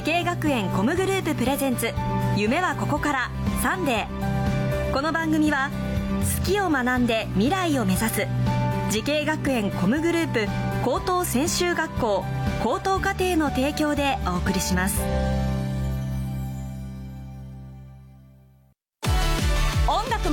滋慶学園 COMグループプレゼンツ夢はここからサンデー。この番組は好きを学んで未来を目指す滋慶学園 COMグループ高等専修学校高等課程の提供でお送りします。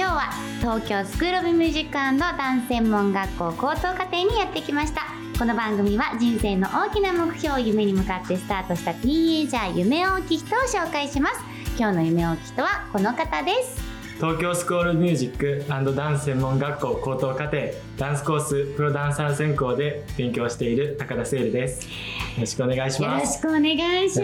今日は東京スクール・オブ・ミュージックダンス専門学校高等課程にやってきましたこの番組は人生の大きな目標を夢に向かってスタートしたティーンエイジャー夢大きい人を紹介します今日の夢大きい人はこの方です東京スクールミュージックダンス専門学校高等課程ダンスコースプロダンサー専攻で勉強している高田セールですよろしくお願いしますよろしくお願いし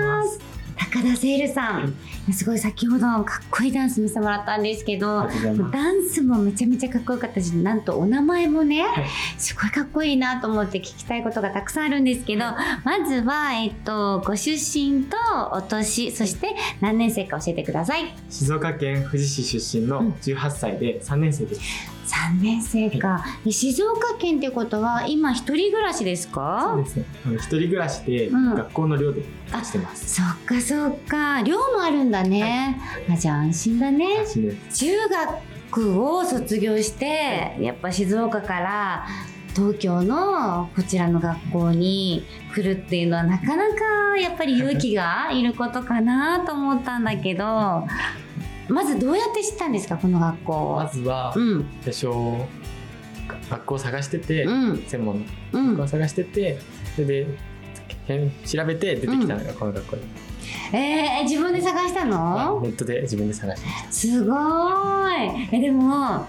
ます高田セールさん、すごい先ほどかっこいいダンス見せてもらったんですけどダンスもめちゃめちゃかっこよかったしなんとお名前もね、はい、すごいかっこいいなと思って聞きたいことがたくさんあるんですけどまずは、えっと、ご出身とお年そして何年生か教えてください。静岡県富士市出身の18歳で3年生です、うん3年生か、はい、静岡県ってことは今一人暮らしですか？そうです。ね一人暮らしで学校の寮でしてます、うん、そっかそっか。寮もあるんだね、はい、あじゃあ安心だね。中学を卒業して、やっぱ静岡から東京のこちらの学校に来るっていうのはなかなかやっぱり勇気がいることかなと思ったんだけどまずどうやって知ったんですかこの学校まずは、うん、最初学校を探してて、うん、専門の学校を探してて、それで調べて出てきたのがこの学校に。えー、自分で探したの？ネットで自分で探しました。すごい。えでも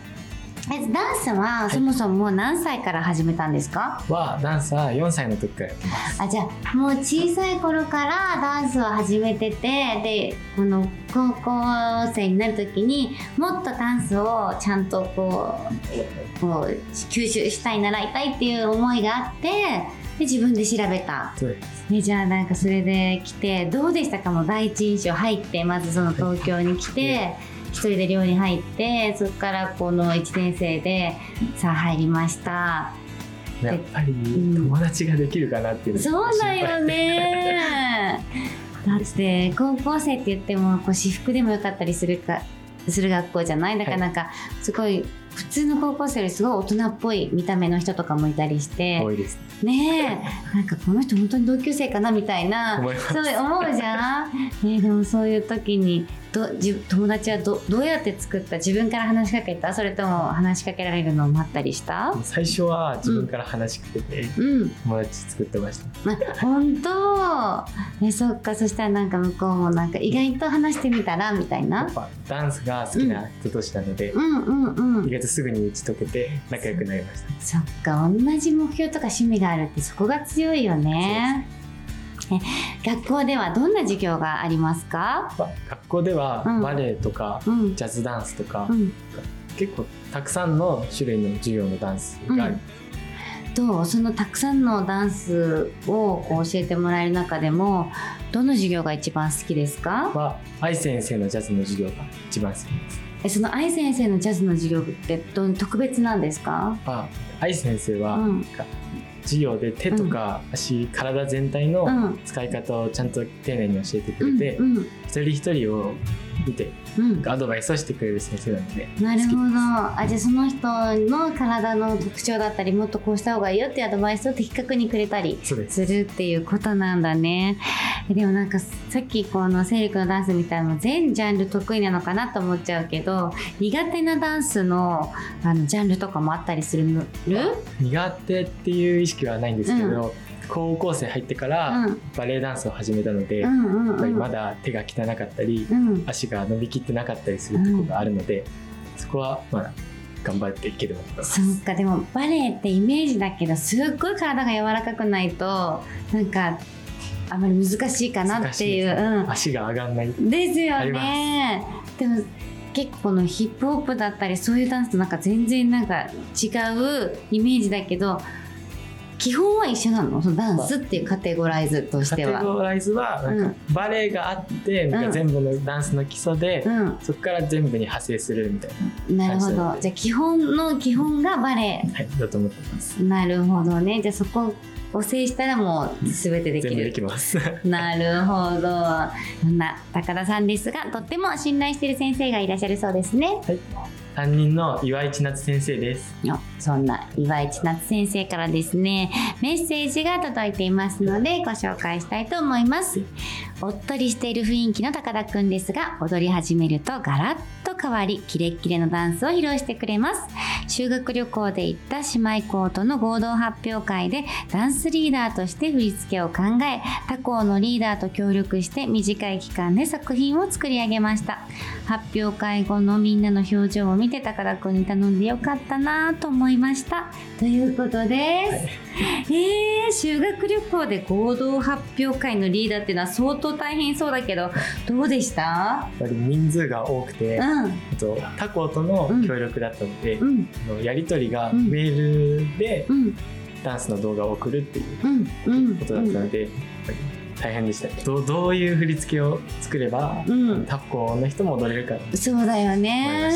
えダンスはそもそも何歳から始めたんですか、はダンスは4歳の時からやってます。あじゃあもう小さい頃からダンスを始めててでこの高校生になる時にもっとダンスをちゃんとこうこう吸収したい習いたいっていう思いがあってで自分で調べた。そうです、ね、じゃあなんかそれで来てどうでしたか？も第一印象入ってまずその東京に来て、はい一人で寮に入ってそこからこの1年生でさあ入りました。やっぱり友達ができるかなっていう、うん、そうだよね。だって高校生って言ってもこう私服でもよかったりするかする学校じゃない？だからなんかすごい普通の高校生よりすごい大人っぽい見た目の人とかもいたりして多いです。ねえなんかこの人本当に同級生かなみたいなそう思うじゃん、ね、でもそういう時にどじ友達はどどうやって作った？自分から話しかけた？それとも話しかけられるのを待ったりした？最初は自分から話しかけて、うん、友達作ってました、うん、本当？えそっか。そしたらなんか向こうもなんか意外と話してみたら？みたいな？ダンスが好きな人同士なので、うんうんうん、意外とすぐに打ち解けて仲良くなりました。そっか。同じ目標とか趣味があるってそこが強いよね 学校ではどんな授業がありますか？学校ではバレエとか、うん、ジャズダンスとか、うん、結構たくさんの種類の授業のダンスがあります、うん、どう？そのたくさんのダンスをこう教えてもらえる中でもどの授業が一番好きですか？は愛先生のジャズの授業が一番好きです。えその愛先生のジャズの授業ってど特別なんですか？あ愛先生は、うん、授業で手とか足、うん、体全体の使い方をちゃんと丁寧に教えてくれて、一人一人を見て、うん、アドバイスをしてくれる先生なので。なるほど。あじゃあその人の体の特徴だったりもっとこうした方がいいよっていうアドバイスを的確にくれたりす。るっていうことなんだね。でもなんかさっきこのセリクのダンスみたいなの全ジャンル得意なのかなと思っちゃうけど苦手なダンスのあのジャンルとかもあったりする苦手っていう意識はないんですけど、うん高校生入ってからバレエダンスを始めたので、やっぱりまだ手が汚かったり、足が伸びきってなかったりするところがあるので、そこはまだ頑張っていけると思います。そうかでもバレエってイメージだけどすっごい体が柔らかくないとなんかあまり難しいかなっていう、うん、足が上がんない。ですよね。でも結構のヒップホップだったりそういうダンスとなんか全然なんか違うイメージだけど基本は一緒なの？そのダンスっていうカテゴライズとしては。カテゴライズはなんかバレエがあって、なんか全部のダンスの基礎で、うん、そこから全部に派生するみたいな。なるほど。じゃあ基本の基本がバレエ。はい、だと思ってます。なるほどね。じゃあそこを制したらもう全てできる。できます。なるほど。そんな高田さんですが、とっても信頼している先生がいらっしゃるそうですね。はい。担任の岩井千夏先生です。そんな岩井千夏先生からですねメッセージが届いていますのでご紹介したいと思います。おっとりしている雰囲気の高田くんですが踊り始めるとガラッと変わりキレッキレのダンスを披露してくれます。修学旅行で行った姉妹校との合同発表会でダンスリーダーとして振り付けを考え他校のリーダーと協力して短い期間で作品を作り上げました。発表会後のみんなの表情を見て高田くんに頼んでよかったなと思いました。ということです、はい、えー、修学旅行で合同発表会のリーダーっていうのは相当大変そうだけどどうでした？やっぱり人数が多くて、うん、と他校との協力だったので、うん、のやり取りがメールでダンスの動画を送るっていうことだったので、大変でしたどどういう振り付けを作れば、他校の人も踊れるかそうだよね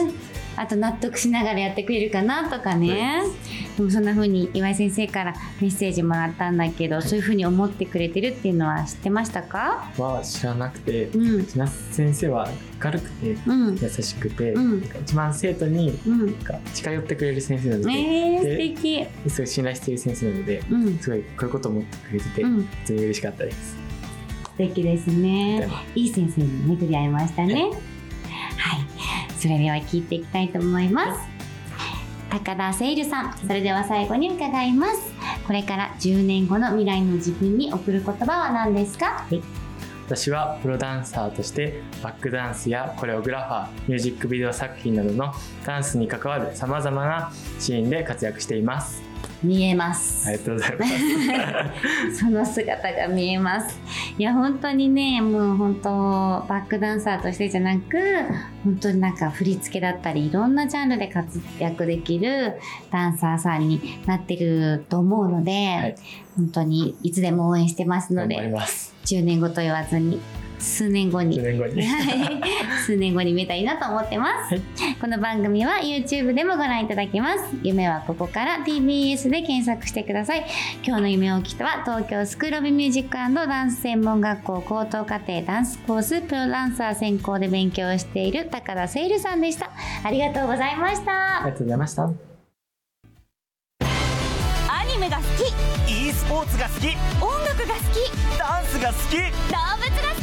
あと納得しながらやってくれるかなとかね、はい、でもそんな風に岩井先生からメッセージもらったんだけど、はい、そういう風に思ってくれてるっていうのは知ってましたか？は知らなくて、うん、千夏先生は明るくて、うん、優しくて、うん、一番生徒に近寄ってくれる先生なので、えー、素敵。すごい信頼している先生なので、すごいこういうことを思ってくれてて、うん、とに嬉しかったです。素敵ですね。いい先生に巡り合いましたね。はいそれでは聞いていきたいと思います。高田セイルさんそれでは最後に伺います。これから10年後の未来の自分に送る言葉は何ですか、はい。私はプロダンサーとしてバックダンスやコレオグラファーミュージックビデオ作品などのダンスに関わるさまざまなシーンで活躍しています。見えます。ありがとうございます。その姿が見えますいや本当にねもう本当バックダンサーとしてじゃなく本当になんか振り付けだったりいろんなジャンルで活躍できるダンサーさんになってると思うので、はい、本当にいつでも応援してますので10年後と言わずに数年後に。数年後に。数年後に見たいなと思ってます、はい、この番組は YouTube でもご覧いただけます。夢はここから TBS で検索してください。今日の夢をきたは東京スクールオブミュージックダンス専門学校高等課程ダンスコースプロダンサー専攻で勉強している高田セイルさんでした。ありがとうございました。ありがとうございました。アニメが好き。E スポーツが好き。音楽が好き。ダンスが好き。動物が好き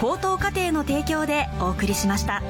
高等課程の提供でお送りしました。